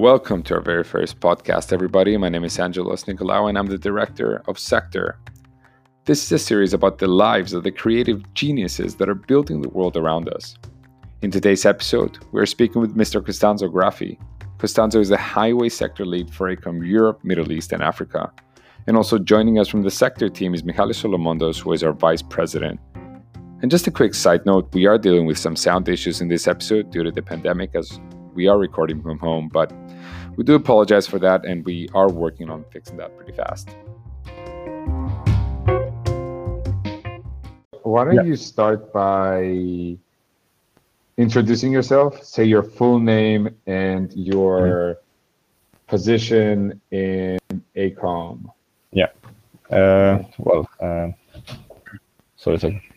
Welcome to our very first podcast, everybody. My name is Angelos Nicolaou, and I'm the director of Sector. This is a series about the lives of the creative geniuses that are building the world around us. In today's episode, we are speaking with Mr. Costanzo Graffi. Costanzo is the highway sector lead for AECOM Europe, Middle East, and Africa. And also joining us from the sector team is Michalis Solomondos, who is our vice president. And just a quick side note we are dealing with some sound issues in this episode due to the pandemic, as we are recording from home, but we do apologize for that and we are working on fixing that pretty fast. Why don't yeah. you start by introducing yourself? Say your full name and your mm-hmm. position in AECOM. Yeah. Uh, well, uh, sorry, sorry.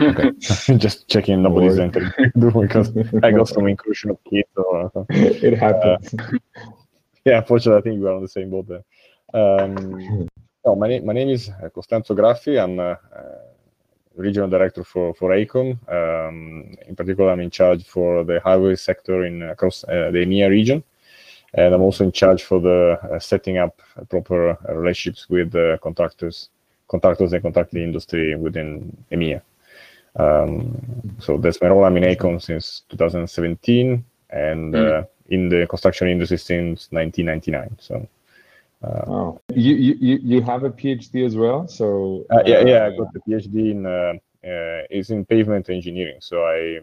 Okay, just checking nobody's entering because I got some inclusion of kids. Or, uh, it happens. Uh, yeah, unfortunately, I think we're on the same boat there. Um, no, my name my name is Costanzo Graffi. I'm uh, regional director for for AECOM. Um, in particular, I'm in charge for the highway sector in across uh, the EMEA region, and I'm also in charge for the uh, setting up proper relationships with contractors, contractors and contracting industry within EMEA. Um, so that's my role. I'm in AECOM since 2017 and mm. uh, in the construction industry since 1999. So. Uh, oh. you, you you have a PhD as well, so uh, yeah yeah I got the PhD in uh, uh, is in pavement engineering. So I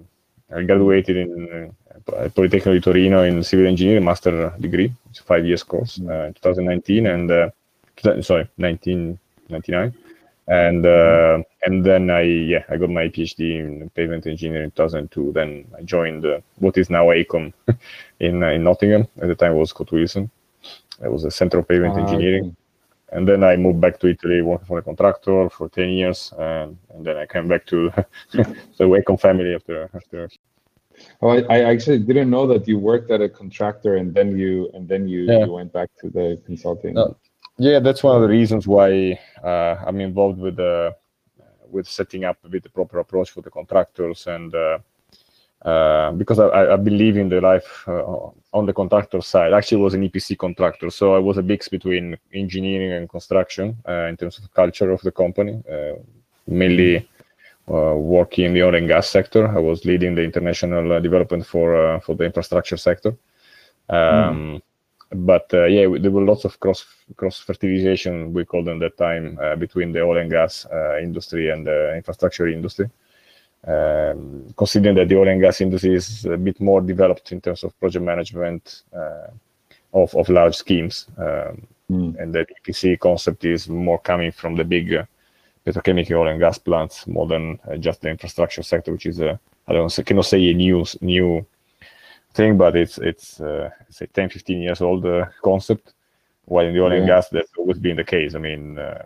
I graduated in uh, Politecnico di Torino in civil engineering master degree. It's a five years course hmm. in 2019 and sorry 1999 and uh, and then I yeah I got my PhD in pavement engineering in 2002. Then I joined uh, what is now AECOM in uh, in Nottingham. At the time it was Scott Wilson. It was a Center of Pavement ah, Engineering. Okay. And then I moved back to Italy, working for a contractor for 10 years, and, and then I came back to the AECOM family after after. Oh, I, I, actually didn't know that you worked at a contractor and then you and then you, yeah. you went back to the consulting. No, yeah, that's one of the reasons why uh, I'm involved with the with setting up with the proper approach for the contractors and uh, uh, because I, I, believe in the life uh, on the contractor side. Actually, was an EPC contractor, so I was a mix between engineering and construction uh, in terms of culture of the company. Uh, mainly working in the oil and gas sector. I was leading the international development for for the infrastructure sector. Um, mm but uh, yeah, there were lots of cross cross fertilization we called them that time uh, between the oil and gas uh, industry and the infrastructure industry. Um, considering that the oil and gas industry is a bit more developed in terms of project management uh, of of large schemes, um, mm. and the EPC concept is more coming from the big uh, petrochemical oil and gas plants more than uh, just the infrastructure sector, which is a I don't know, cannot say a new new thing, but it's it's uh, say 10, 15 years old uh, concept. While in the oil yeah. and gas, that's always been the case. I mean, uh,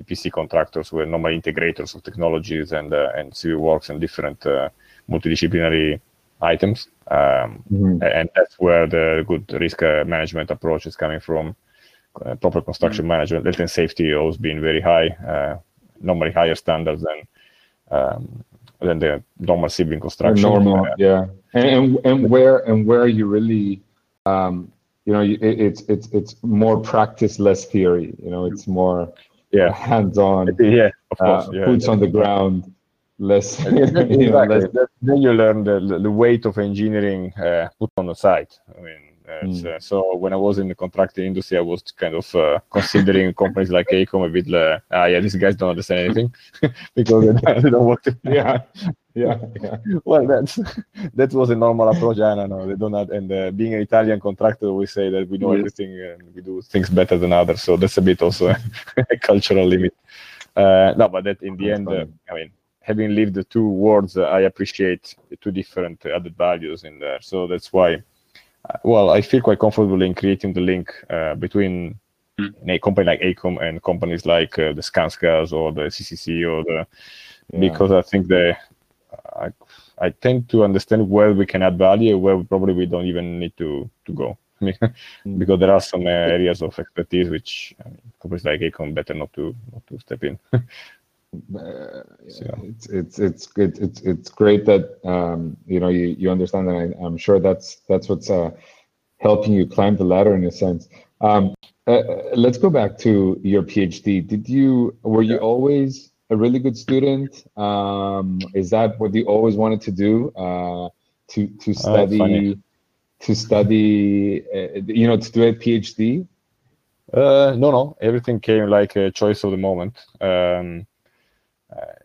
EPC contractors were normal integrators of technologies and uh, and civil works and different uh, multidisciplinary items. Um, mm-hmm. And that's where the good risk uh, management approach is coming from. proper construction mm-hmm. management, health and safety always been very high, normally higher standards than um, than the normal civil construction. Normal, yeah. And, and, and where and where you really, um, you know, it, it's it's it's more practice, less theory. You know, it's more yeah hands-on. Yeah, of course. Uh, yeah, boots yeah. on the ground. Less, exactly. you know, less... Then you learn the the weight of engineering uh, put on the site. I mean, Mm. Uh, so when I was in the contracting industry, I was kind of uh, considering companies like AECOM a bit like, ah, yeah, these guys don't understand anything because they don't, they don't work. To- yeah, yeah, yeah. well, that's that was a normal approach. I don't know. They don't. Have, and uh, being an Italian contractor, we say that we know yes. everything and we do things better than others. So that's a bit also a cultural limit. Uh, no, but that in the that's end, uh, I mean, having lived the two worlds, uh, I appreciate the two different added values in there. So that's why well, I feel quite comfortable in creating the link uh, between mm. a company like AECOM and companies like uh, the Skanskas or the CCC or the yeah. because I think they I, I tend to understand where we can add value, where probably we don't even need to to go. mm. because there are some uh, areas of expertise which I mean, companies like AECOM better not to not to step in. Uh, it's it's it's good it's it's great that um, you know you, you understand that I, am sure that's that's what's uh, helping you climb the ladder in a sense. Um, uh, uh let's go back to your PhD. Did you were you always a really good student? Um, is that what you always wanted to do? Uh, to to oh, study to study, uh, you know, to do a PhD? Uh, no, no. Everything came like a choice of the moment. Um, uh,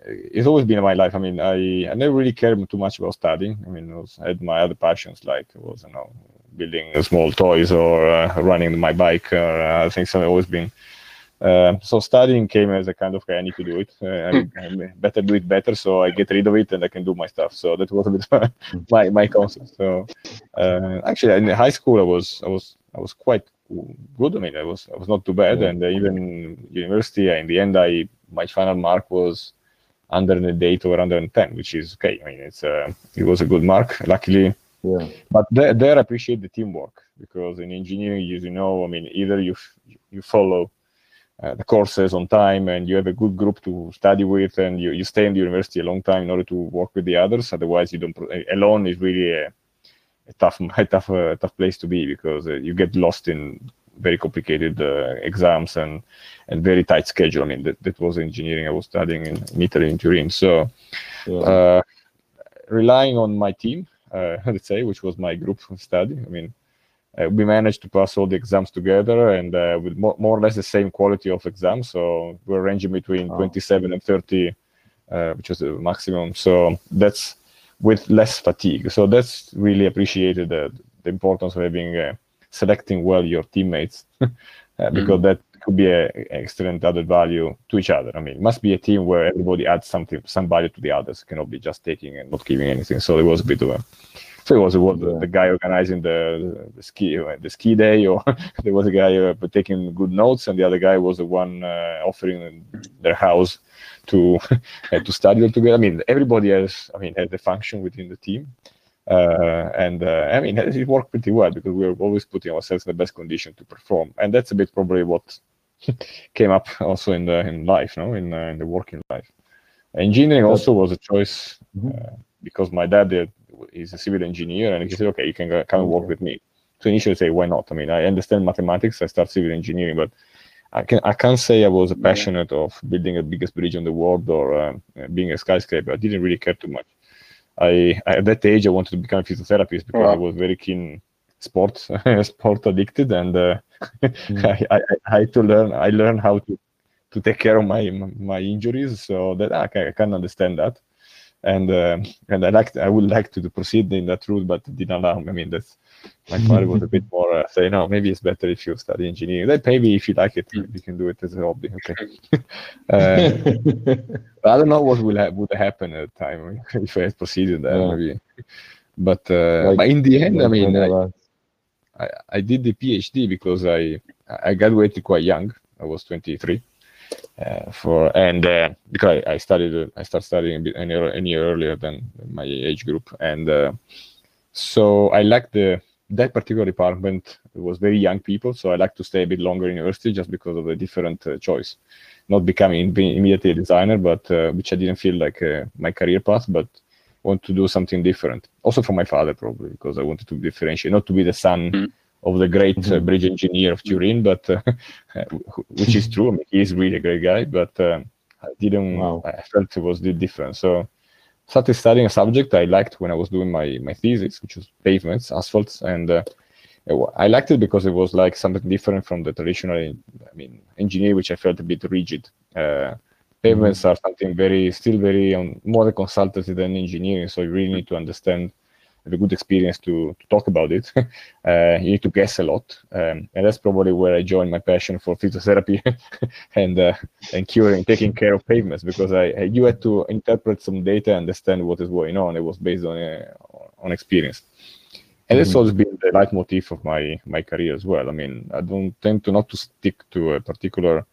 it's always been in my life. I mean, I, I never really cared too much about studying. I mean, was, I had my other passions, like was you know building small toys or uh, running my bike or uh, things. Have always been. Uh, so studying came as a kind of okay, I need to do it. Uh, I, I better do it better, so I get rid of it and I can do my stuff. So that was a bit my my concept. So uh, actually, in high school, I was I was I was quite good. I mean, I was I was not too bad, and even university. In the end, I my final mark was under the eight or under ten, which is okay. I mean, it's uh, it was a good mark. Luckily, yeah. But there, there, I appreciate the teamwork because in engineering, as you know, I mean, either you you follow uh, the courses on time and you have a good group to study with, and you, you stay in the university a long time in order to work with the others. Otherwise, you don't alone is really a, a tough, a tough, uh, tough place to be because uh, you get lost in very complicated uh, exams and and very tight schedule. I mean, that, that was engineering I was studying in, in Italy in Turin. So, yeah. Uh, relying on my team uh, let's say, which was my group study. I mean, uh, we managed to pass all the exams together and uh, with more, more, or less the same quality of exams. So we're ranging between oh. 27 and 30, uh, which was the maximum. So that's with less fatigue. So that's really appreciated the, the importance of having uh, selecting well your teammates uh, because mm. that could be an excellent added value to each other. I mean, it must be a team where everybody adds something, some value to the others. It cannot be just taking and not giving anything. So it was a bit of a. So it was, the, the guy organizing the, the ski the ski day, or there was a guy uh, taking good notes, and the other guy was the one uh, offering their house to uh, to study together. I mean, everybody has, I mean, has a function within the team. Uh, and uh, I mean, it worked pretty well because we were always putting ourselves in the best condition to perform, and that's a bit probably what came up also in the in life, no, in uh, in the working life. Engineering also was a choice mm-hmm. uh, because my dad did, is a civil engineer, and he said, "Okay, you can come and work with me." So initially, say, "Why not?" I mean, I understand mathematics. I start civil engineering, but I can I can't say I was passionate of building the biggest bridge in the world or uh, being a skyscraper. I didn't really care too much. I, at that age I wanted to become a physiotherapist because oh. I was very keen sport sport addicted and uh, mm. I, I, I, had to learn I learned how to to take care of my my injuries so that I I can understand that and uh, and I like I would like to, proceed in that route but didn't allow me. I mean that's my father was a bit more uh, say no maybe it's better if you study engineering. Then maybe if you like it you can do it as a hobby okay. Uh, I don't know what will ha- would happen at the time if I had proceeded there yeah. maybe. But, uh, like, but in the end I mean I, I, I did the PhD because I I graduated quite young. I was 23 uh, for and uh, because I, studied I started studying a bit any, any earlier than my age group and uh, so I liked the that particular department it was very young people, so I like to stay a bit longer in university just because of the different uh, choice. Not becoming immediately a designer, but uh, which I didn't feel like my career path, but want to do something different. Also for my father, probably because I wanted to differentiate, not to be the son mm-hmm. Of the great uh, mm-hmm. bridge engineer of Turin, but uh, which is true. I mean, he is really a great guy, but uh, I didn't. Wow. I felt it was different. So started studying a subject I liked when I was doing my, my thesis, which was pavements, asphalts, and uh, I liked it because it was like something different from the traditional, I mean, engineering, which I felt a bit rigid. Uh, pavements mm-hmm. are something very, still very um, more the consultancy than engineering, so you really need to understand a good experience to, to talk about it. uh, you need to guess a lot, um, and that's probably where I joined my passion for physiotherapy and uh, and curing, taking care of pavements because I, I, you had to interpret some data, understand what is going on. It was based on uh, on experience, and mm-hmm. always been the leitmotif of my my career as well. I mean, I don't tend to not to stick to a particular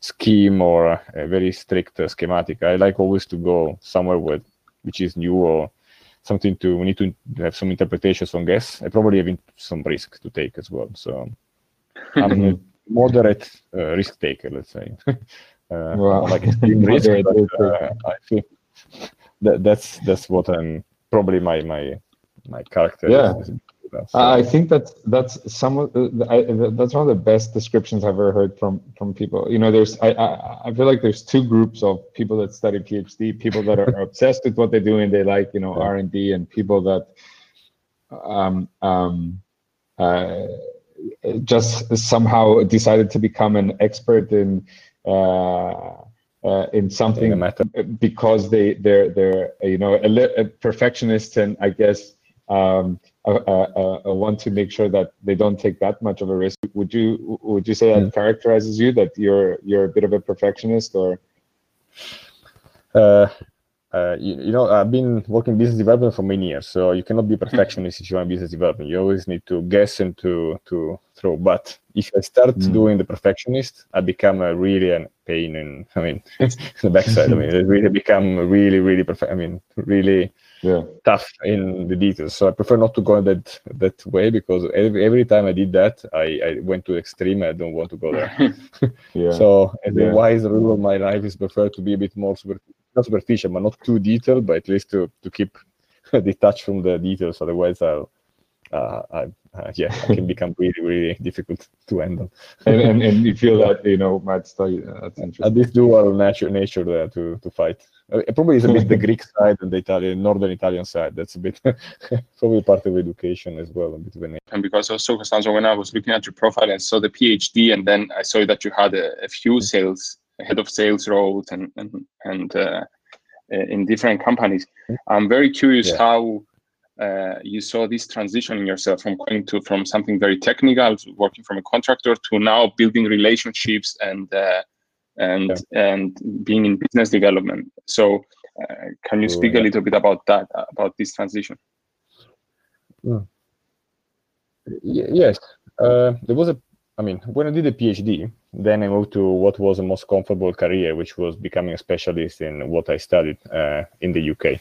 scheme or a very strict uh, schematic. I like always to go somewhere with which is new or something to we need to have some interpretations on guess. I probably have some risk to take as well. So I'm a moderate uh, risk taker, let's say. uh, wow. Like extreme risk, but, uh, I think that, that's that's what I'm probably my my my character. Yeah. So, I think that's that's some of the, I, that's one of the best descriptions I've ever heard from from people. You know, there's I, I I feel like there's two groups of people that study PhD: people that are obsessed with what they do and they like you know Yeah. R and D, and people that um um uh, just somehow decided to become an expert in uh, uh, in something because they they're they're you know a, li- a perfectionists and I guess um, uh, uh, uh, want to make sure that they don't take that much of a risk. Would you would you say that Mm. characterizes you that you're you're a bit of a perfectionist or uh, uh, you, you know, I've been working business development for many years, so you cannot be a perfectionist if you want business development. You always need to guess and to to throw. But if I start Mm. doing the perfectionist, I become a really a pain in. I mean, the backside. I mean, it really become really, really perfect. I mean, really yeah tough in the details. So I prefer not to go that that way because every, every time I did that, I, I went to extreme. I don't want to go there. yeah So as Yeah. a wise rule of my life is prefer to be a bit more super, not superficial, but not too detailed, but at least to, to keep detached from the details. Otherwise, I'll uh, I, uh, yeah, I can become really really difficult to handle. and, and and you feel that you know Matt study uh, that's And interesting this dual nature nature there to to fight. Uh, it probably is a bit the Greek side and the Italian northern Italian side. That's a bit probably part of education as well, a bit of a and because also Costanzo, when I was looking at your profile and saw the PhD, and then I saw that you had a, a few sales head of sales roles and and and uh, uh, in different companies. I'm very curious Yeah. how you saw this transition in yourself from going to from something very technical, to working from a contractor, to now building relationships and uh, and and being in business development. So. Uh, can you Oh, speak a little bit about that, about this transition? Y- yes, uh, there was a. I mean, when I did a PhD, then I moved to what was the most comfortable career, which was becoming a specialist in what I studied uh, in the UK.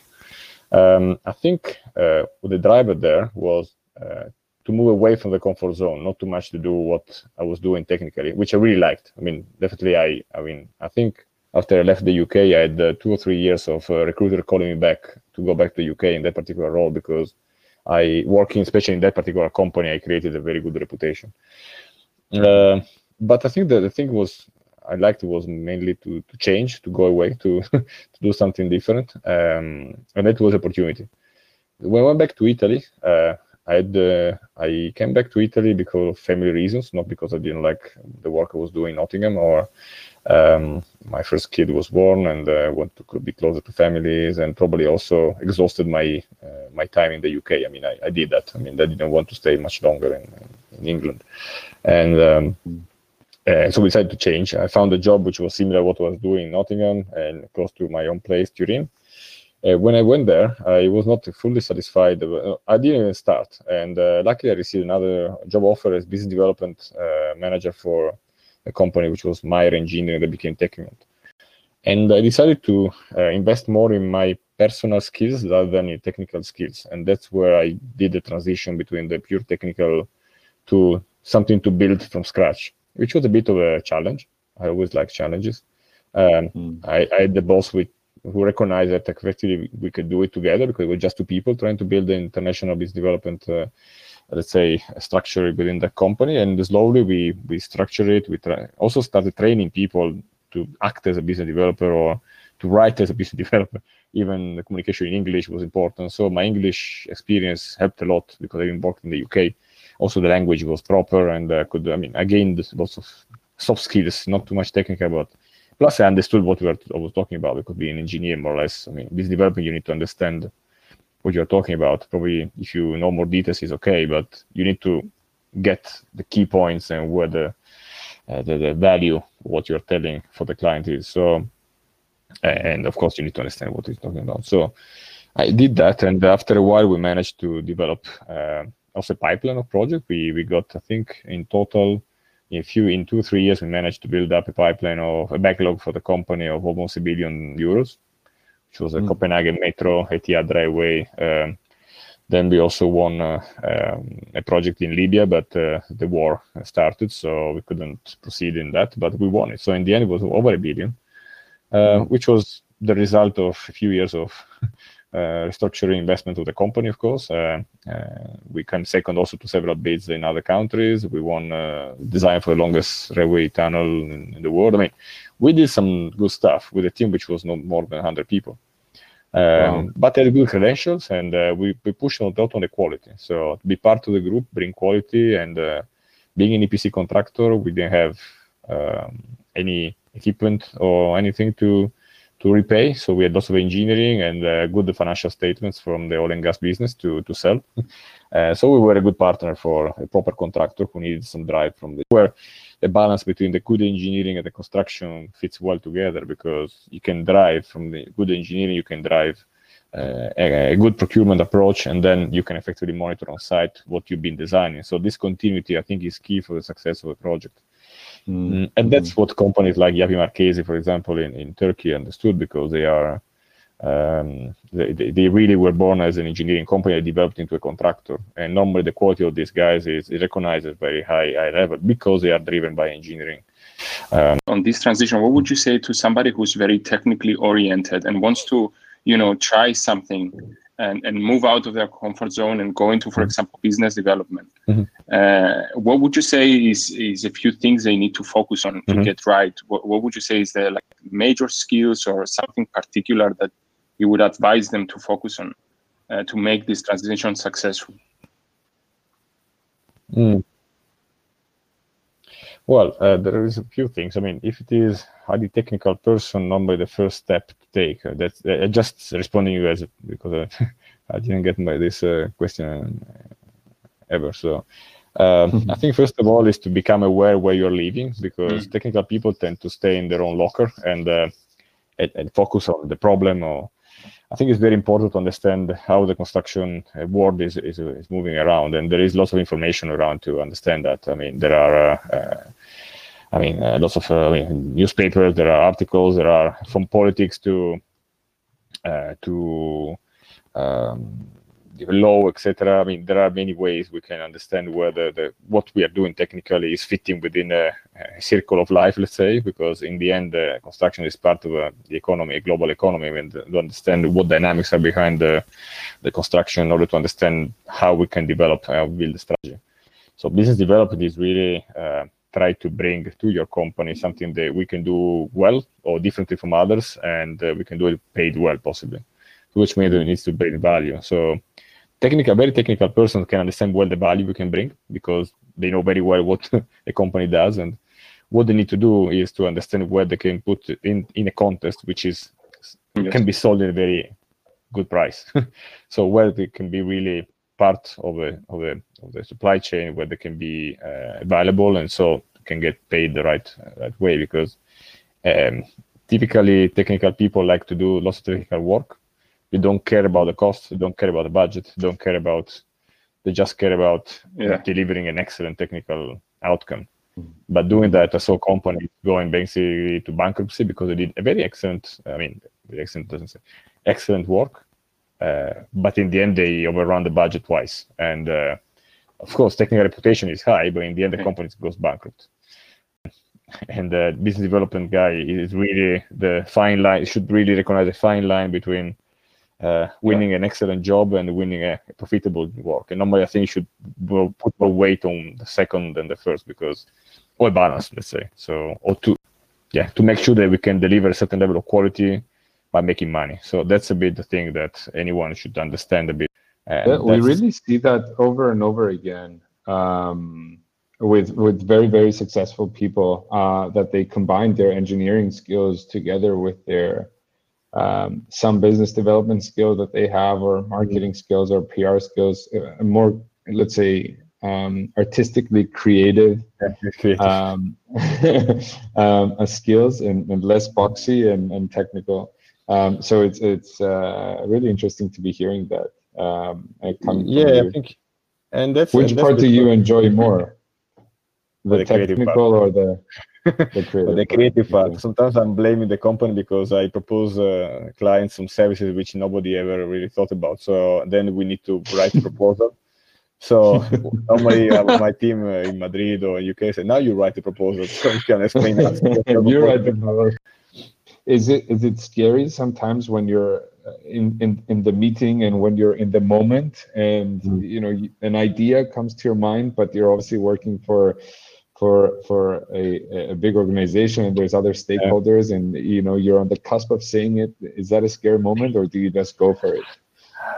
Um, I think uh, the driver there was uh, to move away from the comfort zone, not too much to do what I was doing technically, which I really liked. I mean, definitely, I. I mean, I think after I left the UK, I had uh, two or three years of a recruiter calling me back to go back to the UK in that particular role because I working, especially in that particular company, I created a very good reputation. Uh, but I think that the thing was I liked it was mainly to, to change, to go away, to to do something different, um, and that was opportunity. When I went back to Italy, uh, I had uh, I came back to Italy because of family reasons, not because I didn't like the work I was doing in Nottingham or um, my first kid was born and I uh, want to be closer to families and probably also exhausted my uh, my time in the UK. I mean, I, I did that. I mean, I didn't want to stay much longer in, in England, and um, uh, so we decided to change. I found a job which was similar to what I was doing in Nottingham and close to my own place, Turin. Uh, when I went there, I was not fully satisfied. Uh, I didn't even start, and uh, luckily I received another job offer as business development uh, manager for a company which was Maire Engineering that became Tecnimont. And I decided to invest more in my personal skills rather than in technical skills. And that's where I did the transition between the pure technical to something to build from scratch, which was a bit of a challenge. I always like challenges. Um, Mm. I, I had the boss with, who recognized that effectively we could do it together because we were just two people trying to build the international business development uh, let's say structure within the company and slowly we we structure it we try, also started training people to act as a business developer or to write as a business developer even the communication in english was important so my english experience helped a lot because i worked in the uk also the language was proper and i could i mean i gained lots of soft skills not too much technical but plus i understood what we were I was talking about because being an engineer more or less i mean this development you need to understand what you're talking about. Probably if you know more details is okay, but you need to get the key points and where the uh, the, the value what you're telling for the client is. So, and of course you need to understand what he's talking about. So, I did that, and after a while we managed to develop uh, also a pipeline of projects. We we got I think in total. In a few in two three years, we managed to build up a pipeline of a backlog for the company of almost a billion euros which was a Mm. Copenhagen Metro, Etihad Railway. Um, then we also won uh, um, a project in Libya, but uh, the war started, so we couldn't proceed in that. But we won it. So in the end, it was over a billion, uh, which was the result of a few years of restructuring investment of the company, of course. Uh, we came second also to several bids in other countries. We won design for the longest railway tunnel in, in, the world. I mean, we did some good stuff with a team which was not more than 100 people. Um, wow. But they had good credentials, and uh, we, we pushed a lot on the quality. So to be part of the group, bring quality, and uh, being an EPC contractor, we didn't have um, any equipment or anything to to repay. So we had lots of engineering and uh, good financial statements from the oil and gas business to to sell. Uh, so we were a good partner for a proper contractor who needed some drive from the where the balance between the good engineering and the construction fits well together because you can drive from the good engineering, you can drive uh, a, a, good procurement approach, and then you can effectively monitor on site what you've been designing. So this continuity, I think, is key for the success of a project. Mm. And that's what companies like Yapı Merkezi, for example, in, in Turkey understood because they are um, they, they really were born as an engineering company and developed into a contractor. And normally the quality of these guys is, is recognized at very high, high level because they are driven by engineering. Um, On this transition, what would you say to somebody who's very technically oriented and wants to, you know, try something and, and move out of their comfort zone and go into, for mm-hmm. example, business development. Mm-hmm. Uh, what would you say is, is a few things they need to focus on mm-hmm. to get right? What, what would you say is the like major skills or something particular that you would advise them to focus on uh, to make this transition successful? Mm. Well, uh, there is a few things. I mean, if it is highly technical person, normally the first step to take. Uh, that's uh, just responding you as because I didn't get my this uh, question ever. So um, I think first of all is to become aware where you're living because mm. technical people tend to stay in their own locker and, uh, and, and focus on the problem or I think it's very important to understand how the construction uh, world is, is, is moving around, and there is lots of information around to understand that. I mean, there are, uh, uh I mean, uh, lots of uh, newspapers, there are articles, there are from politics to uh, to um, law, etc. I mean, there are many ways we can understand whether the what we are doing technically is fitting within a, a circle of life, let's say, because in the end, uh, construction is part of uh, the economy, a global economy, and to understand what dynamics are behind the, the construction in order to understand how we can develop and build a strategy. So business development is really uh, try to bring to your company something that we can do well or differently from others, and uh, we can do it paid well, possibly which means it needs to bring value. So technical, very technical person can understand well the value we can bring because they know very well what a company does and what they need to do is to understand where they can put in in a contest which is yes. can be sold at a very good price. so where they can be really part of a of a of the supply chain where they can be uh, valuable and so can get paid the right uh, right way because um, typically technical people like to do lots of technical work you don't care about the cost, you don't care about the budget, you don't care about they just care about yeah. delivering an excellent technical outcome. Mm-hmm. But doing that, I saw companies going basically to bankruptcy because they did a very excellent, I mean, excellent doesn't say excellent work, uh, but in the end they overrun the budget twice. And uh, of course, technical reputation is high, but in the end the company goes bankrupt. And the business development guy is really the fine line. Should really recognize the fine line between uh, winning yeah. an excellent job and winning a, profitable work. And normally, I think you should put more weight on the second than the first because, or balance, let's say. So, or to, yeah, to make sure that we can deliver a certain level of quality by making money. So that's a bit the thing that anyone should understand a bit. Yeah, we really see that over and over again um, with with very very successful people uh, that they combine their engineering skills together with their um, some business development skills that they have or marketing skills or PR skills, uh, more, let's say, um, artistically creative, um, um, skills and, and, less boxy and, and technical. Um, so it's it's uh, really interesting to be hearing that. Um, yeah, I think, and that's which and part do you enjoy more, the, the technical or the the creative, the creative part. part. Sometimes I'm blaming the company because I propose uh, clients some services which nobody ever really thought about. So then we need to write a proposal. So normally uh, my team uh, in Madrid or UK say, now you write the proposal so you can explain that. you write the proposal. Is it is it scary sometimes when you're in, in in the meeting and when you're in the moment and Mm. you know an idea comes to your mind but you're obviously working for for for a, a big organization and there's other stakeholders and you know you're on the cusp of saying it is that a scary moment or do you just go for it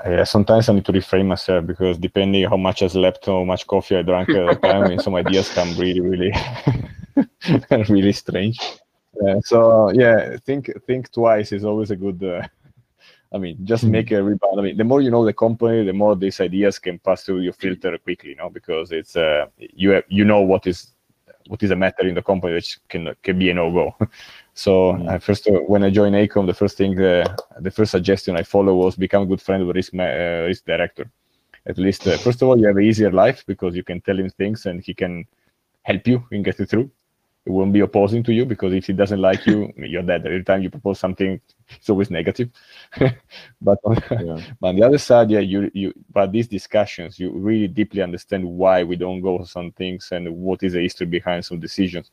Yeah, sometimes I need to reframe myself because depending how much I slept, how much coffee I drank at the time, and some ideas come really, really, really strange. Uh, so yeah, think think twice is always a good. Uh, I mean, just Mhm. make a rebound. I mean, the more you know the company, the more these ideas can pass through your filter quickly, you know, because it's uh, you have, you know what is what is a matter in the company which can can be a no go. so Mhm. uh, first, uh, when I joined AECOM the first thing, uh, the first suggestion I follow was become a good friend with risk ma- uh, risk director. At least, uh, first of all, you have an easier life because you can tell him things and he can help you in getting it through. It won't be opposing to you because if he doesn't like you, you're dead. Every time you propose something, it's always negative. but on, yeah but on the other side, yeah, you you but these discussions, you really deeply understand why we don't go some things and what is the history behind some decisions.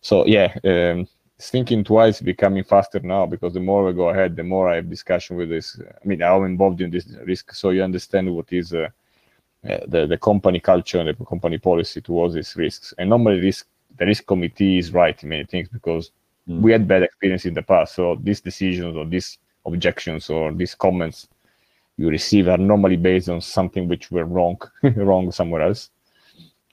So yeah, um, thinking twice, becoming faster now because the more we go ahead, the more I have discussion with this. I mean, I'm involved in this risk, so you understand what is uh, uh, the the company culture and the company policy towards these risks. And normally, risk the risk committee is right in many things because Mm. we had bad experience in the past. So these decisions or these objections or these comments you receive are normally based on something which were wrong, wrong somewhere else.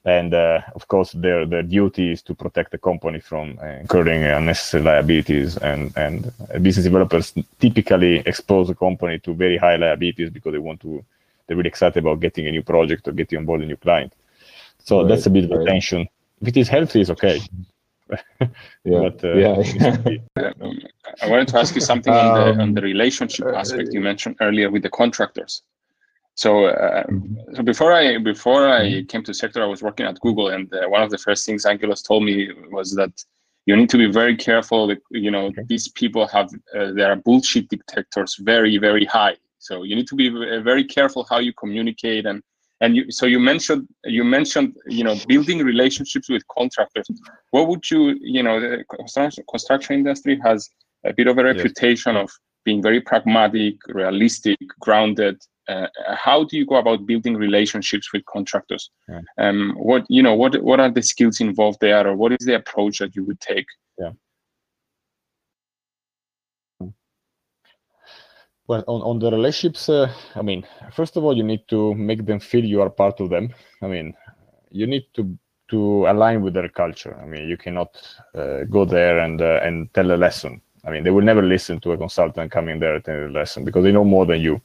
And uh, of course, their their duty is to protect the company from uh, incurring unnecessary liabilities. And and business developers typically expose the company to very high liabilities because they want to they're really excited about getting a new project or getting on board a new client. So Right, that's a bit of a tension. If it is healthy, it's okay. yeah But, uh, yeah Um, I wanted to ask you something on the on Um, the relationship uh, aspect you mentioned earlier with the contractors. So, uh, Mhm. so before I before I came to sector, I was working at Google, and uh, one of the first things Angelos told me was that you need to be very careful. That, you know, Okay. these people have uh, they are bullshit detectors very very high. So you need to be very careful how you communicate and and you. So you mentioned you mentioned you know building relationships with contractors. What would you you know the construction construction industry has a bit of a reputation of being very pragmatic, realistic, grounded. Uh, how do you go about building relationships with contractors? Yeah. Um, what you know, what what are the skills involved there, or what is the approach that you would take? Well, on, on the relationships, uh, I mean, first of all, you need to make them feel you are part of them. I mean, you need to to align with their culture. I mean, you cannot uh, go there and uh, and tell a lesson. I mean, they will never listen to a consultant coming there and tell a lesson because they know more than you.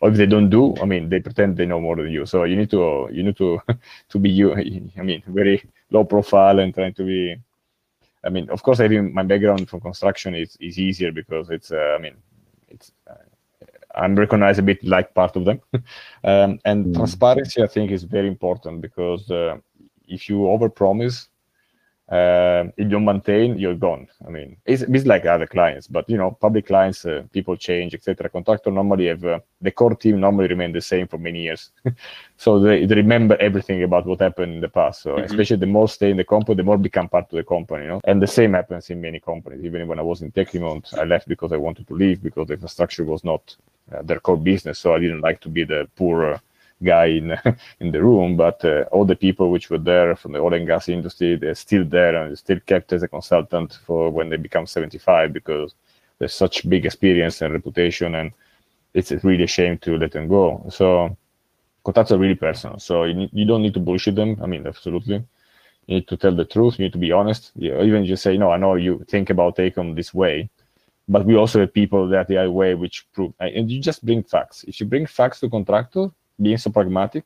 Or if they don't do, I mean, they pretend they know more than you. So you need to you need to to be you. I mean, very low profile and trying to be. I mean, of course, having my background from construction is is easier because it's. Uh, I mean, it's. I'm recognized a bit like part of them. um, and Mm. transparency, I think, is very important because uh, if you overpromise, uh, if you don't maintain, you're gone. I mean, it's, it's like other clients, but you know, public clients, uh, people change, etc. Contractor normally have uh, the core team normally remain the same for many years, so they, they remember everything about what happened in the past. So Mhm. especially the more stay in the company, the more become part of the company. You know, and the same happens in many companies. Even when I was in Tecnimont, I left because I wanted to leave because the infrastructure was not their core business. So I didn't like to be the poor uh, guy in in the room. But uh, all the people which were there from the oil and gas industry, they're still there and still kept as a consultant for when they become 75 because there's such big experience and reputation, and it's really a shame to let them go. So contacts are really personal. So you, you don't need to bullshit them. I mean, absolutely. You need to tell the truth. You need to be honest. You even just say, no, I know you think about AECOM this way, but we also have people that the way which prove and you just bring facts. If you bring facts to contractor being so pragmatic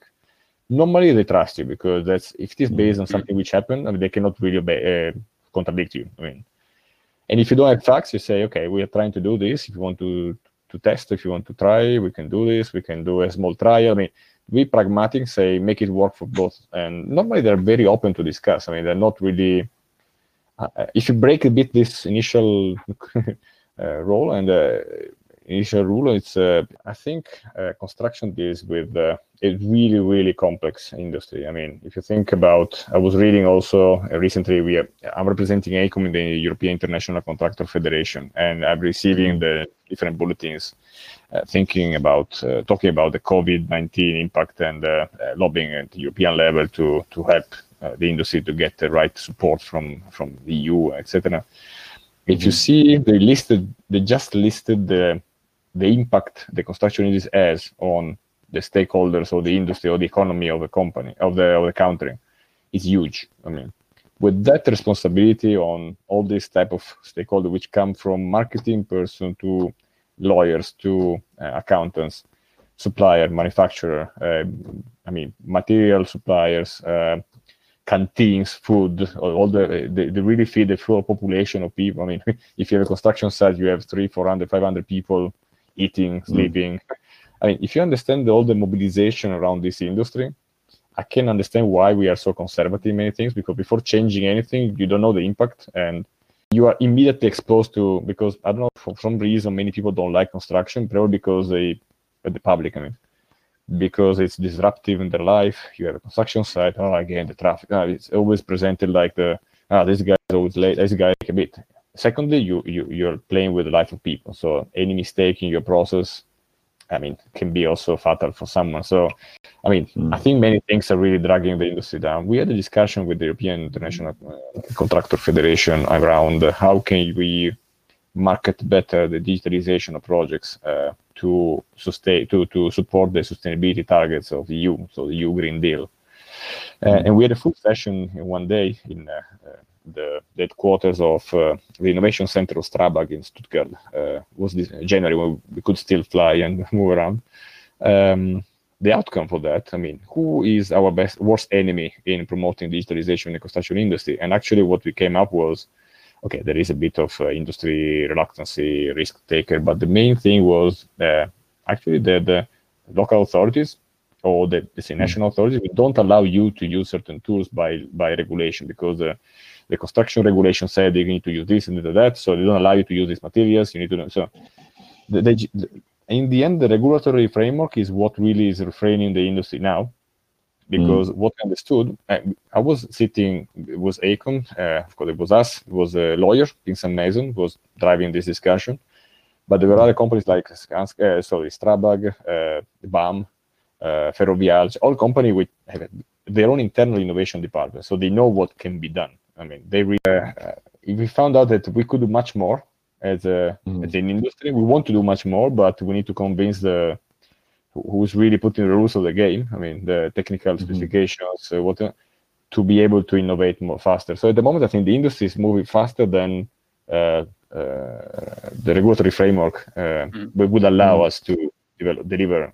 normally they trust you because that's if it is based on something which happened I mean, they cannot really obey, uh, contradict you i mean. And if you don't have facts you say okay we are trying to do this. If you want to to test if you want to try we can do this. We can do a small trial. I mean be pragmatic say make it work for both. And normally they're very open to discuss. I mean they're not really uh, if you break a bit this initial uh, role and uh, initial rule. It's uh, I think uh, construction deals with uh, a really really complex industry. I mean, if you think about, I was reading also uh, recently. We are, I'm representing AECOM in the European International Contractor Federation, and I'm receiving the different bulletins, uh, thinking about uh, talking about the COVID-19 impact and lobbying at the European level to to help the industry to get the right support from from the EU, etc if you see they listed they just listed the the impact the construction industry has on the stakeholders or the industry or the economy of the company of the of the country. Is huge i mean. With that responsibility on all these type of stakeholders which come from marketing person to lawyers to uh, accountants supplier manufacturer uh, i mean material suppliers uh, canteens, food, all the they, they really feed the full population of people. I mean, if you have a construction site, you have three, 400, 500 people eating, mm. sleeping. Mm. I mean, if you understand all the mobilization around this industry, I can understand why we are so conservative in many things because before changing anything, you don't know the impact and you are immediately exposed to because I don't know for some reason many people don't like construction, probably because they the public, I mean, because it's disruptive in their life. You have a construction site. Oh, again, the traffic. Oh, it's always presented like the ah, this guy is always late. This guy like a bit. Secondly, you you you're playing with the life of people. So any mistake in your process, I mean, can be also fatal for someone. So, I mean, mm. I think many things are really dragging the industry down. We had a discussion with the European International Contractor Federation around how can we market better the digitalization of projects uh, to sustain to, to support the sustainability targets of the EU, so the EU Green Deal. Uh, mm-hmm. and we had a full session in one day in uh, uh the, the headquarters of uh, the Innovation Center of Strabag in Stuttgart. Uh, was this January when we could still fly and move around. Um, the outcome for that, I mean, who is our best worst enemy in promoting digitalization in the construction industry? And actually, what we came up was okay, there is a bit of uh, industry reluctancy, risk taker, but the main thing was uh, actually the, the local authorities or the, the mm. national authorities don't allow you to use certain tools by by regulation because uh, the construction regulation said you need to use this and that, so they don't allow you to use these materials. You need to know. So, the, the, in the end, the regulatory framework is what really is refraining the industry now because mm. what I understood, I, I, was sitting, it was AECOM, uh, of course it was us, it was a lawyer, Pinsent Masons, was driving this discussion, but there were other companies like uh, sorry, Strabag, uh, BAM, uh, Ferrovial, all companies which have their own internal innovation department, so they know what can be done. I mean, they really, uh, we found out that we could do much more as, a, mm. as an industry. We want to do much more, but we need to convince the who's really putting the rules of the game. I mean, the technical mm-hmm. specifications, uh, what uh, to be able to innovate more faster. So at the moment, I think the industry is moving faster than uh, uh the regulatory framework mm-hmm. would allow mm-hmm. us to develop, deliver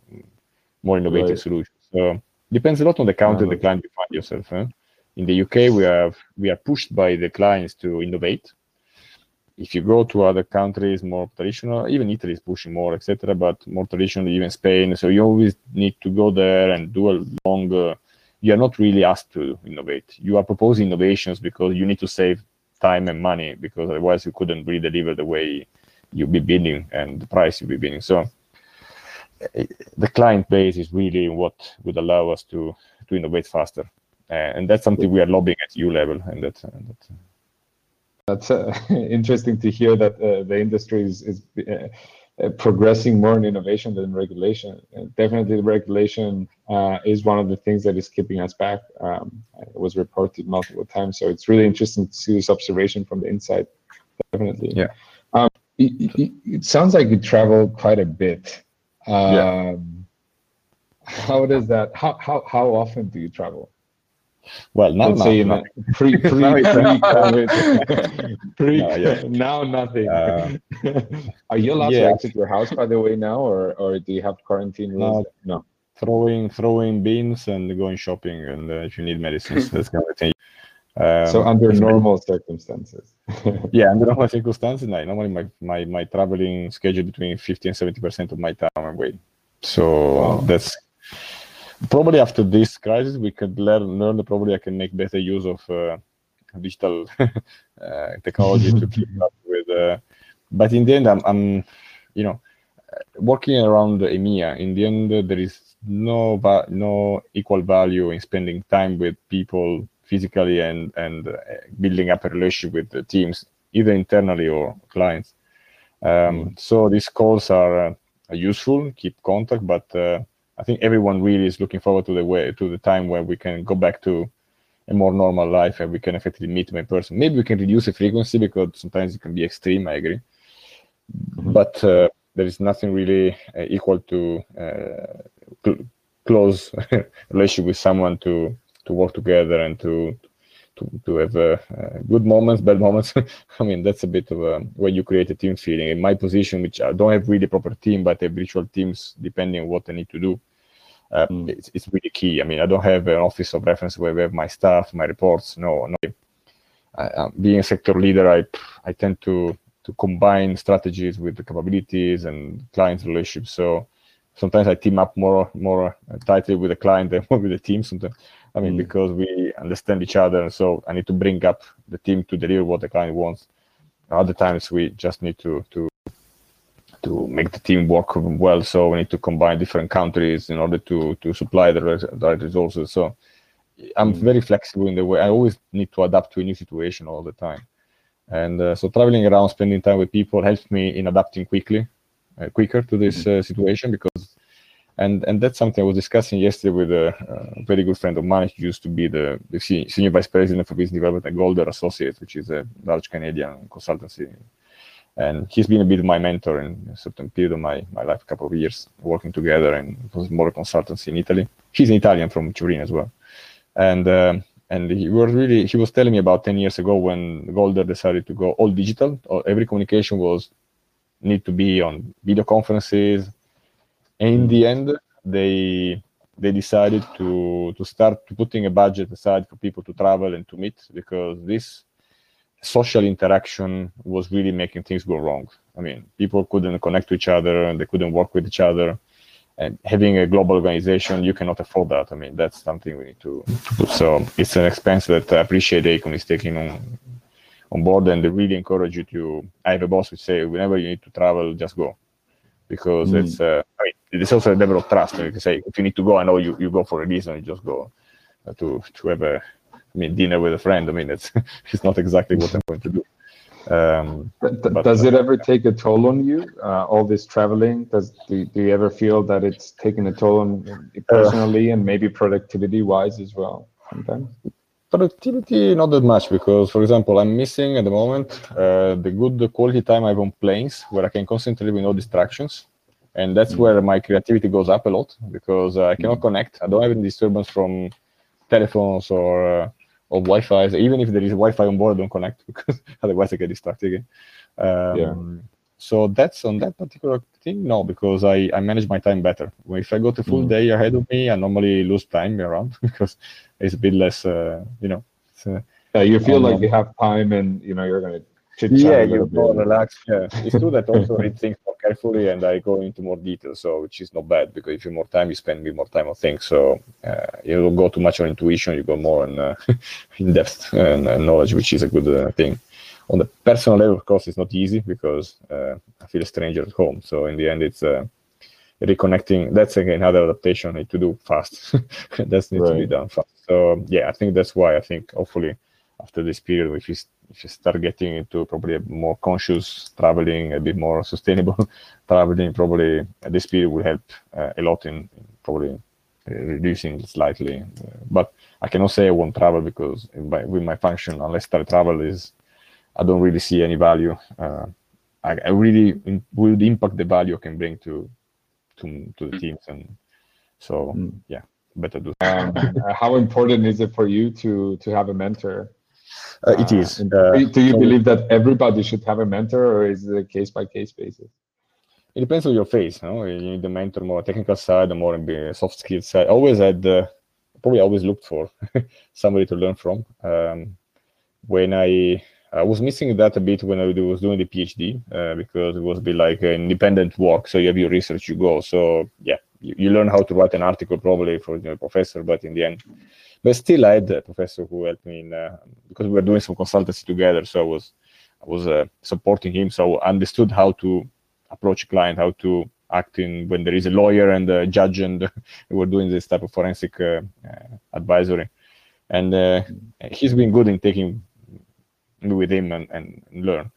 more innovative right. solutions. So depends a lot on the country, the client you find yourself. Eh? In the UK, we have we are pushed by the clients to innovate if you go to other countries more traditional even italy is pushing more etc but more traditional even spain. So you always need to go there and do a long uh, you are not really asked to innovate. You are proposing innovations because you need to save time and money because otherwise you couldn't really deliver the way you'd be bidding and the price you'd be bidding. So eh, the client base is really what would allow us to to innovate faster. And that's something we are lobbying at EU level and that, and that that's uh, interesting to hear that uh, the industry is, is uh, progressing more in innovation than regulation. definitely, regulation uh, is one of the things that is keeping us back. Um, it was reported multiple times, so it's really interesting to see this observation from the inside. Definitely. Yeah. Um, it, it, it, sounds like you travel quite a bit. Um, yeah. How does that? How how how often do you travel? Well, not say not, pre pre pre COVID. pre, no, yeah. now nothing. Uh, Are you allowed yeah. to exit your house by the way now, or or do you have quarantine rules? No. no. Throwing throwing beans and going shopping, and uh, if you need medicines, that's kind of thing. Um, so under normal circumstances. yeah, under normal circumstances, no, normally my, my my traveling schedule between 50 and 70 percent of my time away. So wow. that's probably after this crisis, we could learn, learn probably I can make better use of uh, digital uh, technology to keep up with. Uh, but in the end, I'm, I'm, you know, working around EMEA, in the end, there is no no equal value in spending time with people physically and and uh, building up a relationship with the teams, either internally or clients. Um, So these calls are, uh, are useful, keep contact, but uh, I think everyone really is looking forward to the way to the time where we can go back to a more normal life and we can effectively meet them in person. Maybe we can reduce the frequency because sometimes it can be extreme. I agree, but uh, there is nothing really uh, equal to uh, cl- close relationship with someone to to work together and to to, to have uh, uh, good moments, bad moments. I mean, that's a bit of a when you create a team feeling. In my position, which I don't have really proper team, but have virtual teams depending on what I need to do. Mm. it's, it's really key. I mean, I don't have an office of reference where we have my staff, my reports. No, no. I, um, being a sector leader, I I tend to to combine strategies with the capabilities and client relationships. So sometimes I team up more more tightly with the client than with the team. Sometimes I mean Mm. because we understand each other, and so I need to bring up the team to deliver what the client wants. Other times we just need to to to make the team work well. So we need to combine different countries in order to to supply the, res- the right resources. So I'm Mm. very flexible in the way I always need to adapt to a new situation all the time. And uh, so traveling around, spending time with people helps me in adapting quickly, uh, quicker to this uh, situation because, and and that's something I was discussing yesterday with a, a very good friend of mine. He used to be the, the senior vice president for business development at Golder Associates, which is a large Canadian consultancy. And he's been a bit my mentor in a certain period of my, my life, a couple of years working together, and it was more a consultancy in Italy. He's an Italian from Turin as well. And um, and he was really he was telling me about 10 years ago when Golder decided to go all digital. Or every communication was need to be on video conferences. And in the end they they decided to to start putting a budget aside for people to travel and to meet because this social interaction was really making things go wrong i mean people couldn't connect to each other and they couldn't work with each other and having a global organization, you cannot afford that. I mean, that's something we need to. So it's an expense that I appreciate AECOM is taking on on board, and they really encourage you to. I have a boss who say, whenever you need to travel, just go, because Mm. it's. Uh, I mean, it's also a level of trust. You can say, if you need to go, I know you, you go for a reason. You just go uh, to to have a, I mean, dinner with a friend. I mean, it's it's not exactly what I'm going to do. Um, But, does uh, it ever take a toll on you? Uh, all this traveling, does do, do you ever feel that it's taking a toll on you personally and maybe productivity wise as well? Sometimes. productivity not that much because for example i'm missing at the moment uh, the good quality time i have on planes where i can concentrate with no distractions and that's where my creativity goes up a lot because uh, i cannot connect i don't have any disturbance from telephones or uh, or wi-fi even if there is wi-fi on board don't connect because otherwise i get distracted again um, Yeah. so that's on that particular thing no because i i manage my time better if i got a full Mm. day ahead of me i normally lose time around because it's a bit less uh, you know uh, Yeah, you feel Um, like you have time and you know you're gonna chit yeah little more relaxed yeah. It's true that also read things more carefully and i go into more detail so which is not bad because if you have more time you spend a bit more time on things so uh, you don't go too much on intuition you go more on uh, in depth and, uh, knowledge which is a good uh, thing. On the personal level of course it's not easy because uh, i feel a stranger at home so in the end it's uh, reconnecting. That's again another adaptation I need to do fast. That needs to be done fast. So yeah i think that's why i think hopefully after this period if you, if you start getting into probably a more conscious traveling a bit more sustainable traveling probably uh, this period will help uh, a lot in, in probably uh, reducing slightly uh, but i cannot say i won't travel because in my, with my function unless I travel is i don't really see any value uh, I, I really in, would impact the value i can bring to to, to the teams and so Mm. yeah better do Um, how important is it for you to to have a mentor? Uh, it is and uh, do you- so- believe that everybody should have a mentor, or is it a case by case basis? it depends on your phase. No, you need the mentor more technical side, the more soft skills side. Always had, uh, probably always looked for somebody to learn from. Um, when I I was missing that a bit when I was doing the PhD uh, because it was a bit like an independent work. So you have your research, you go. So yeah, you, you learn how to write an article probably for your professor, but in the end, but still I had a professor who helped me in uh, because we were doing some consultancy together. So I was I was uh, supporting him, so I understood how to approach a client, how to acting when there is a lawyer and a judge, and we were doing this type of forensic uh, uh, advisory. And uh, he's been good in taking me with him and, and learn.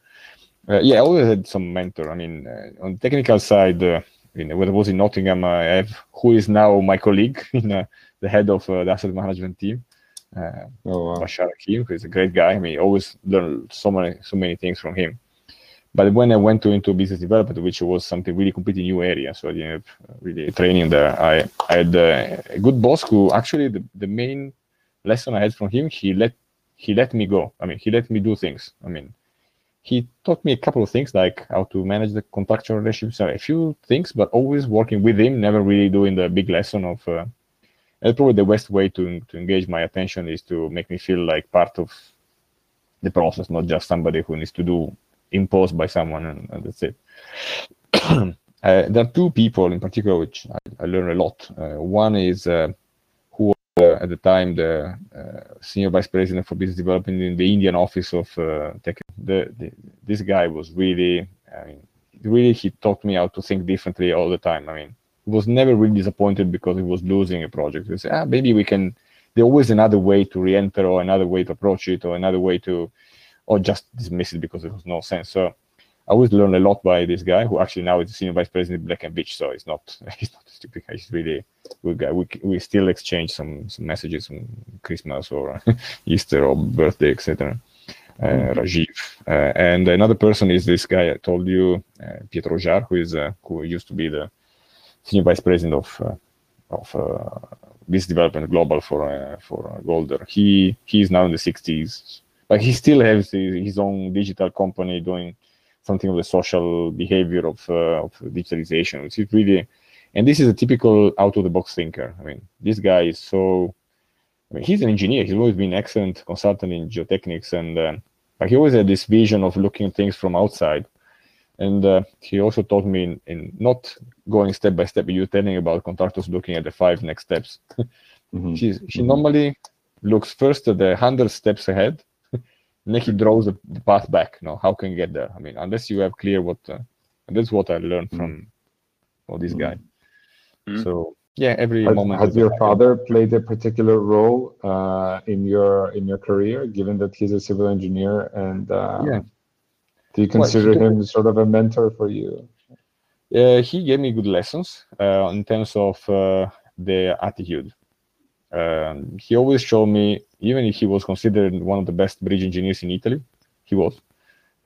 Uh, yeah, I always had some mentor. I mean, uh, on technical side, uh, you know, when I was in Nottingham, I have who is now my colleague, in, the head of the asset management team. Uh, oh, wow. Bashar Hakim, who is a great guy. I mean, always learn so many so many things from him. But when I went to into business development, which was something really completely new area, so I didn't have really training there. I, I had uh, a good boss who actually the, the main lesson I had from him, he let he let me go. I mean, he let me do things. I mean, he taught me a couple of things like how to manage the contractual relationships, a few things, but always working with him, never really doing the big lesson of. Uh, and probably the best way to to engage my attention is to make me feel like part of the process, not just somebody who needs to do imposed by someone, and, and that's it. uh, there are two people in particular which I, I learned a lot. Uh, one is uh, who uh, at the time the uh, senior vice president for business development in the Indian office of uh, tech. The, the, this guy was really, I mean, really he taught me how to think differently all the time. I mean, was never really disappointed because he was losing a project. He said, ah, maybe we can. There's always another way to re-enter, or another way to approach it, or another way to or just dismiss it because it was no sense. So I always learn a lot by this guy who actually now is the senior vice president of Black and Veatch. So he's not he's not a stupid guy. He's really good guy. We we still exchange some some messages on Christmas or Easter or birthday, etc. Uh, mm-hmm. Rajiv uh, and another person is this guy I told you, uh, Pietro Jar, who is uh, who used to be the senior vice president of uh, of uh, business development global for for Golder. He he's now in the 60s but he still has his own digital company doing something of the social behavior of, uh, of digitalization. It's really, and this is a typical out of the box thinker. I mean, this guy is so. I mean, he's an engineer. He's always been excellent consultant in geotechnics, and uh, but he always had this vision of looking things from outside. And uh, he also taught me in, in, not going step by step. You telling about contractors looking at the five next steps. mm-hmm. She she mm-hmm. normally looks first at the hundred steps ahead, and then he draws the, the path back. You know, how can you get there? I mean, unless you have clear what, uh, and that's what I learned mm. from well, this guy. Mm. So yeah, every has, moment. Has your father played a particular role uh, in your in your career, given that he's a civil engineer? And uh, yeah, do you consider well, him sort of a mentor for you? Yeah, he gave me good lessons uh, in terms of uh, the attitude. Um, he always showed me, even if he was considered one of the best bridge engineers in Italy, he was.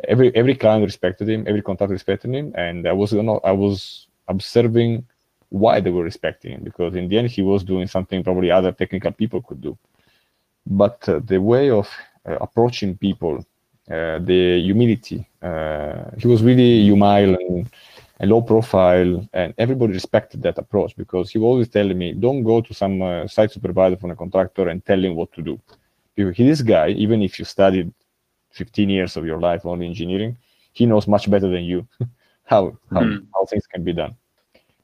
Every every client respected him, every contact respected him, and I was you know, I was observing why they were respecting him because in the end he was doing something probably other technical people could do. But uh, the way of uh, approaching people, uh, the humility, uh, he was really humble and a low profile, and everybody respected that approach because he was always telling me, don't go to some uh, site supervisor from a contractor and tell him what to do. Because this guy, even if you studied 15 years of your life only engineering, he knows much better than you how how, mm. how things can be done.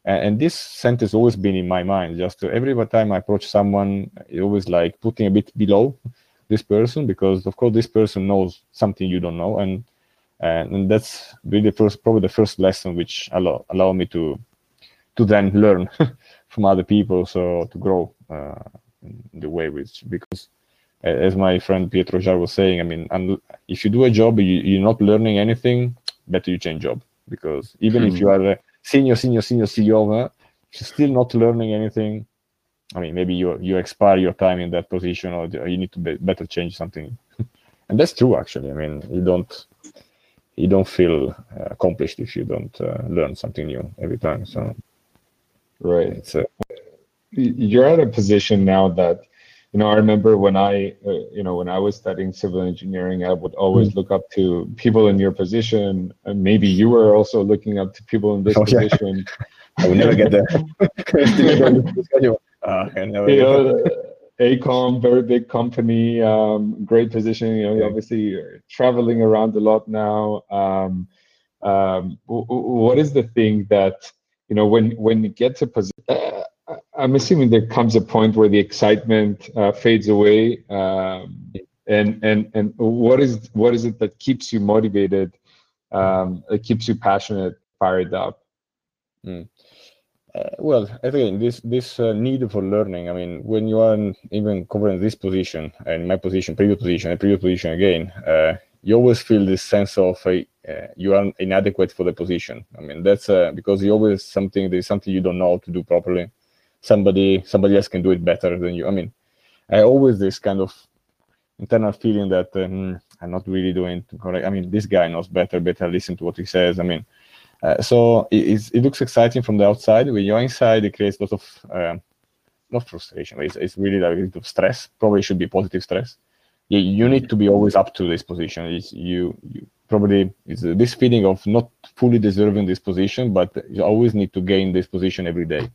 And, and this sentence always been in my mind. Just every time I approach someone, it always like putting a bit below this person because of course this person knows something you don't know and and, and that's really first probably the first lesson which allow allow me to to then learn from other people so to grow uh, in the way which because as my friend Pietro Jar was saying, I mean, and if you do a job, you, you're not learning anything, better you change job because even mm. if you are a senior, senior, senior CEO, you're still not learning anything, I mean, maybe you you expire your time in that position, or you need to be, better change something. and that's true, actually. I mean, you don't you don't feel uh, accomplished if you don't uh, learn something new every time. So, right. It's a, You're at a position now that, you know, I remember when I, uh, you know, when I was studying civil engineering, I would always mm-hmm. look up to people in your position, and maybe you were also looking up to people in this oh, position. Yeah. I would never get there. Uh, you know, AECOM, very big company, um, great position. You know, yeah. obviously traveling around a lot now. Um, um, what is the thing that you know when when you get to position? Uh, I'm assuming there comes a point where the excitement uh, fades away. Um, and and and what is what is it that keeps you motivated? Um, it keeps you passionate, fired up. Mm. Uh, well, again, this this uh, need for learning. I mean, when you are even covering this position and my position, previous position, and previous position again, uh, you always feel this sense of uh, you are inadequate for the position. I mean, that's uh, because you always something there's something you don't know how to do properly. Somebody somebody else can do it better than you. I mean, I always this kind of internal feeling that um, I'm not really doing correct. I mean, this guy knows better. Better listen to what he says. I mean uh, so it, it, looks exciting from the outside. When you're inside, it creates a lot of uh, not frustration. It's, it's really a bit of stress. Probably should be positive stress. You, you need to be always up to this position. It's, you, you probably it's this feeling of not fully deserving this position, but you always need to gain this position every day.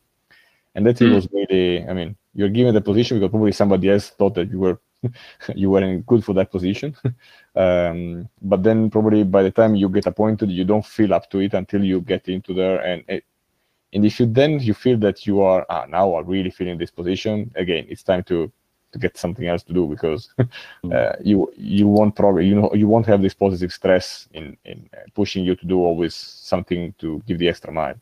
And that mm. was really, I mean, you're given the position because probably somebody else thought that you were you weren't good for that position. um, but then probably by the time you get appointed, you don't feel up to it until you get into there. And it, and if you then you feel that you are ah, now I'm really feeling this position again, it's time to to get something else to do because hmm. uh, you you won't probably you know you won't have this positive stress in in uh, pushing you to do always something to give the extra mile.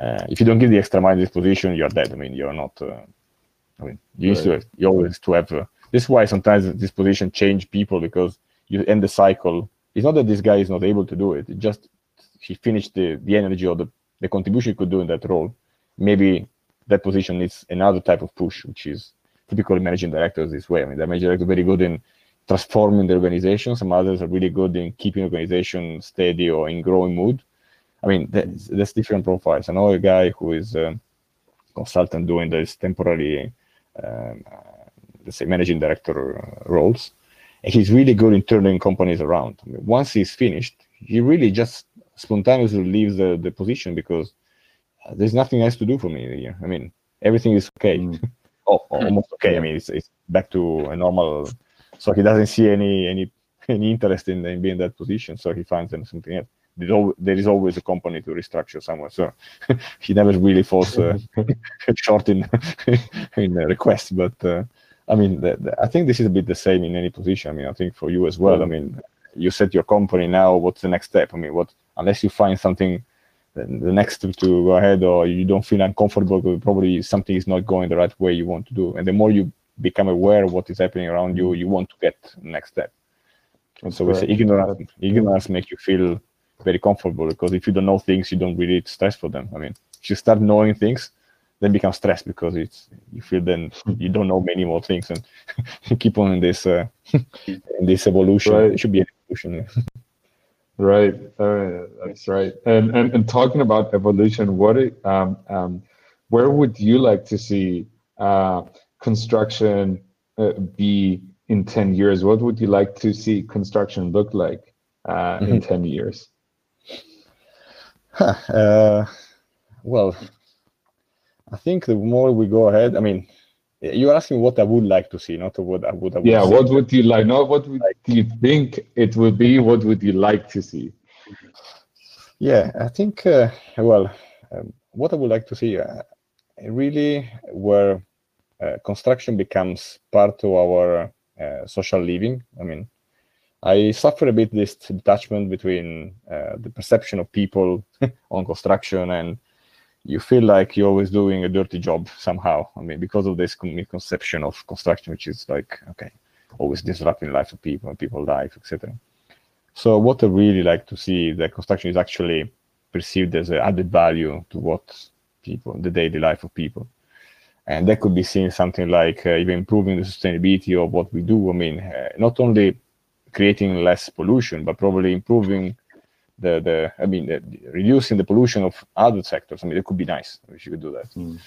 Uh, if you don't give the extra mile in this position, you're dead. I mean, you're not. Uh, I mean, you right. used to have, you always to have this is why sometimes this position change people because you end the cycle. It's not that this guy is not able to do it. it just he finished the, the energy or the, the contribution he could do in that role. Maybe that position needs another type of push, which is typically managing directors this way. I mean, the managing director very good in transforming the organization. Some others are really good in keeping organization steady or in growing mood. I mean, that's, that's different profiles. I know a guy who is a consultant doing this temporary um, let's say managing director uh, roles. And he's really good in turning companies around. I mean, once he's finished he really just spontaneously leaves the, the position because uh, there's nothing else to do for me here i mean everything is okay. Mm. oh, almost okay. I mean it's, it's back to a normal so he doesn't see any any any interest in, in being that position so he finds something else. There's always, there is always a company to restructure somewhere. So he never really falls uh, short in in requests, but uh, I mean, the, the, I think this is a bit the same in any position. I mean, I think for you as well. I mm. mean, you set your company now. What's the next step? I mean, what unless you find something, the, the next step to go ahead, or you don't feel uncomfortable, probably something is not going the right way you want to do. And the more you become aware of what is happening around you, you want to get next step. And so we say ignorance. Ignorance makes you feel very comfortable because if you don't know things, you don't really stress for them. I mean, if you start knowing things, then become stressed because it's you feel then you don't know many more things and keep on in this uh, in this evolution. Right. It should be an evolution. right, uh, that's right. And, and and talking about evolution, what it, um, um, where would you like to see uh, construction uh, be in ten years? What would you like to see construction look like uh, mm-hmm. in ten years? Huh, uh, well, I think the more we go ahead, I mean, you're asking what I would like to see, not what I would. I would yeah, what would you like? Not what would like, you think it would be. What would you like to see? Yeah, I think. Uh, well, um, what I would like to see, uh, really, where uh, construction becomes part of our uh, social living. I mean, I suffer a bit this detachment between uh, the perception of people on construction and you feel like you're always doing a dirty job somehow. I mean, because of this misconception of construction, which is like, okay, always disrupting life of people and people life, etc. So what I really like to see that construction is actually perceived as an added value to what people, the daily life of people. And that could be seen something like uh, even improving the sustainability of what we do. I mean, uh, not only creating less pollution, but probably improving the the I mean the, reducing the pollution of other sectors. I mean, it could be nice if you could do that. Mm.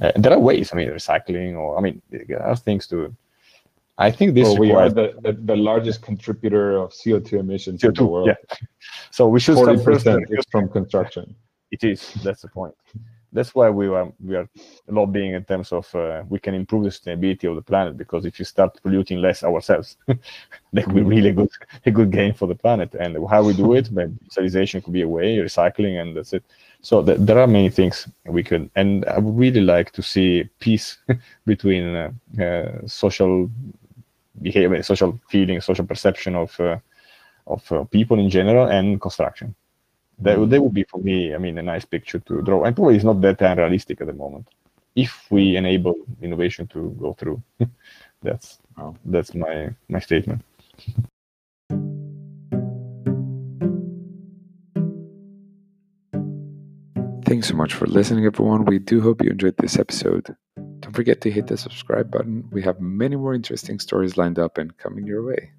Uh, there are ways. I mean, recycling, or I mean, there are things to. I think this. Well, we are the, the, the, largest contributor of CO two emissions CO2, in the world. Yeah. So we should. Forty percent is from construction. It is. That's the point that's why we are we are lobbying in terms of uh, we can improve the sustainability of the planet because if you start polluting less ourselves, that could be really good a good gain for the planet. And how we do it, digitalization could be a way, recycling, and that's it. So th- there are many things we could, and I would really like to see peace between uh, uh, social behavior, social feeling, social perception of uh, of uh, people in general, and construction. That, mm. that would be for me i mean a nice picture to draw and probably it's not that unrealistic at the moment if we mm. enable innovation to go through that's Wow. that's my my statement Thanks so much for listening, everyone. We do hope you enjoyed this episode. Don't forget to hit the subscribe button. We have many more interesting stories lined up and coming your way.